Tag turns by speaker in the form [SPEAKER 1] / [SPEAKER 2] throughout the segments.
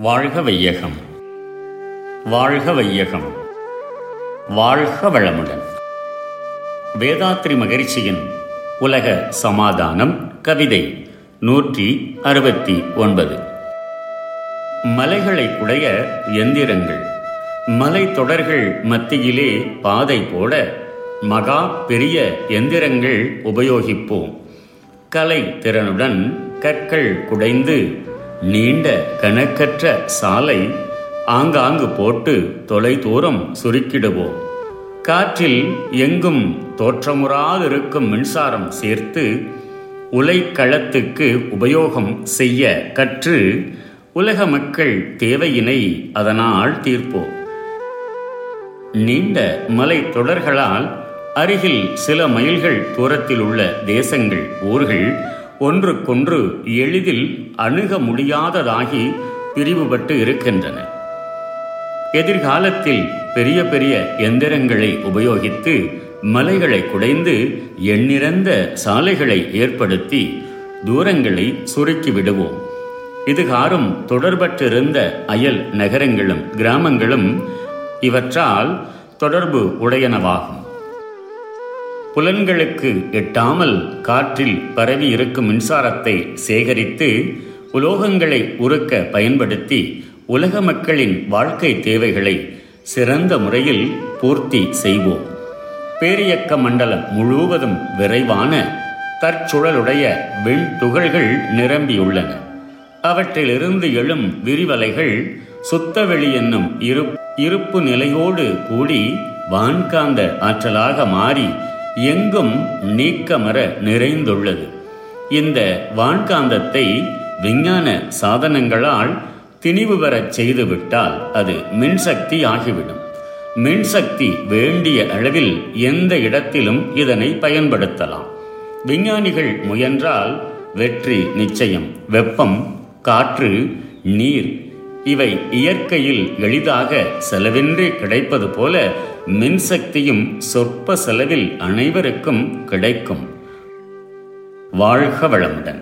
[SPEAKER 1] வாழ்க வையகம் வாழ்க வையகம் வாழ்க வளமுடன் வேதாத்ரி மகிழ்ச்சியின் உலக சமாதானம் கவிதை நூற்றி அறுபத்தி ஒன்பது. மலைகளை குடைய எந்திரங்கள். மலை தொடர்கள் மத்தியிலே பாதை போட மகா பெரிய எந்திரங்கள் உபயோகிப்போம். கலை திறனுடன் கற்கள் குடைந்து நீண்ட கணக்கற்ற சாலை ஆங்காங்கு போட்டு தொலை தூரம் சுருக்கிடுவோம். காற்றில் எங்கும் தோற்றமுறாதிருக்கும் மின்சாரம் சேர்த்து உலைக்களத்துக்கு உபயோகம் செய்ய கற்று உலக மக்கள் தேவையினை அதனால் தீர்ப்போம். நீண்ட மலை தொடர்களால் அருகில் சில மைல்கள் தூரத்தில் உள்ள தேசங்கள் ஊர்கள் ஒன்றுக்கொன்று எளிதில் அணுக முடியாததாகி பிரிவுபட்டு இருக்கின்றன. எதிர்காலத்தில் பெரிய பெரிய எந்திரங்களை உபயோகித்து மலைகளை குடைந்து எண்ணிறந்த சாலைகளை ஏற்படுத்தி தூரங்களை சுருக்கி விடுவோம். இதுகாரும் தொடர்பற்றிருந்த அயல் நகரங்களும் கிராமங்களும் இவற்றால் தொடர்பு உடையனவாகும். புலன்களுக்கு எட்டாமல் காற்றில் பரவி இருக்கும் மின்சாரத்தை சேகரித்து உலோகங்களை உருக்க பயன்படுத்தி உலக மக்களின் வாழ்க்கை தேவைகளை சிறந்த முறையில் பூர்த்தி செய்வோம். பேரியக்க மண்டலம் முழுவதும் விரைவான தற்சுழலுடைய வெண் துகள்கள் நிரம்பியுள்ளன. அவற்றிலிருந்து எழும் விரிவலைகள் சுத்தவெளி என்னும் இரு இருப்பு நிலையோடு கூடி வான்காந்த ஆற்றலாக மாறி எங்கும் நீக்கமர நிறைந்துள்ளது. இந்த வான்காந்தத்தை விஞ்ஞான சாதனங்களால் திணிவு பெறச் செய்துவிட்டால் அது மின்சக்தி ஆகிவிடும். மின்சக்தி வேண்டிய அளவில் எந்த இடத்திலும் இதனை பயன்படுத்தலாம். விஞ்ஞானிகள் முயன்றால் வெற்றி நிச்சயம். வெப்பம் காற்று நீர் இவை இயற்கையில் எளிதாக செலவின்றி கிடைப்பது போல மின்சக்தியும் சொற்ப செலவில் அனைவருக்கும் கிடைக்கும் வாழ்க வளமுடன்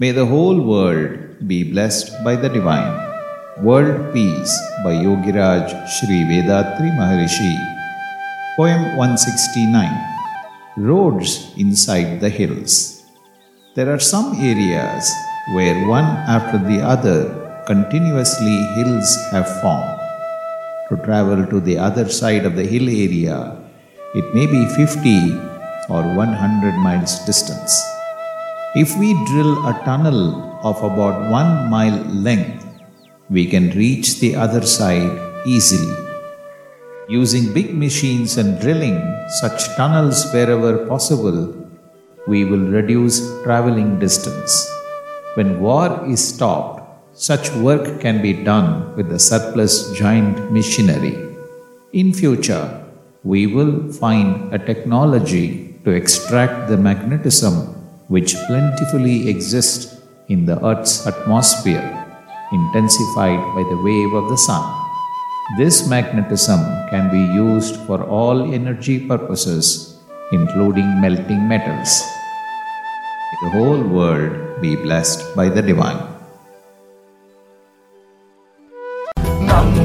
[SPEAKER 2] May the whole world be blessed by the divine. World Peace by Yogiraj Sri Vedatri Maharishi. Poem 169 Roads inside the hills. There are some areas where one after the other continuously hills have formed. To travel to the other side of the hill area, it may be 50 or 100 miles distance. If we drill a tunnel of about one mile length, we can reach the other side easily. Using big machines and drilling such tunnels wherever possible, we will reduce traveling distance. When war is stopped, such work can be done with the surplus giant machinery. In future, we will find a technology to extract the magnetism which plentifully exists in the Earth's atmosphere, intensified by the wave of the sun. This magnetism can be used for all energy purposes, including melting metals. May the whole world be blessed by the divine.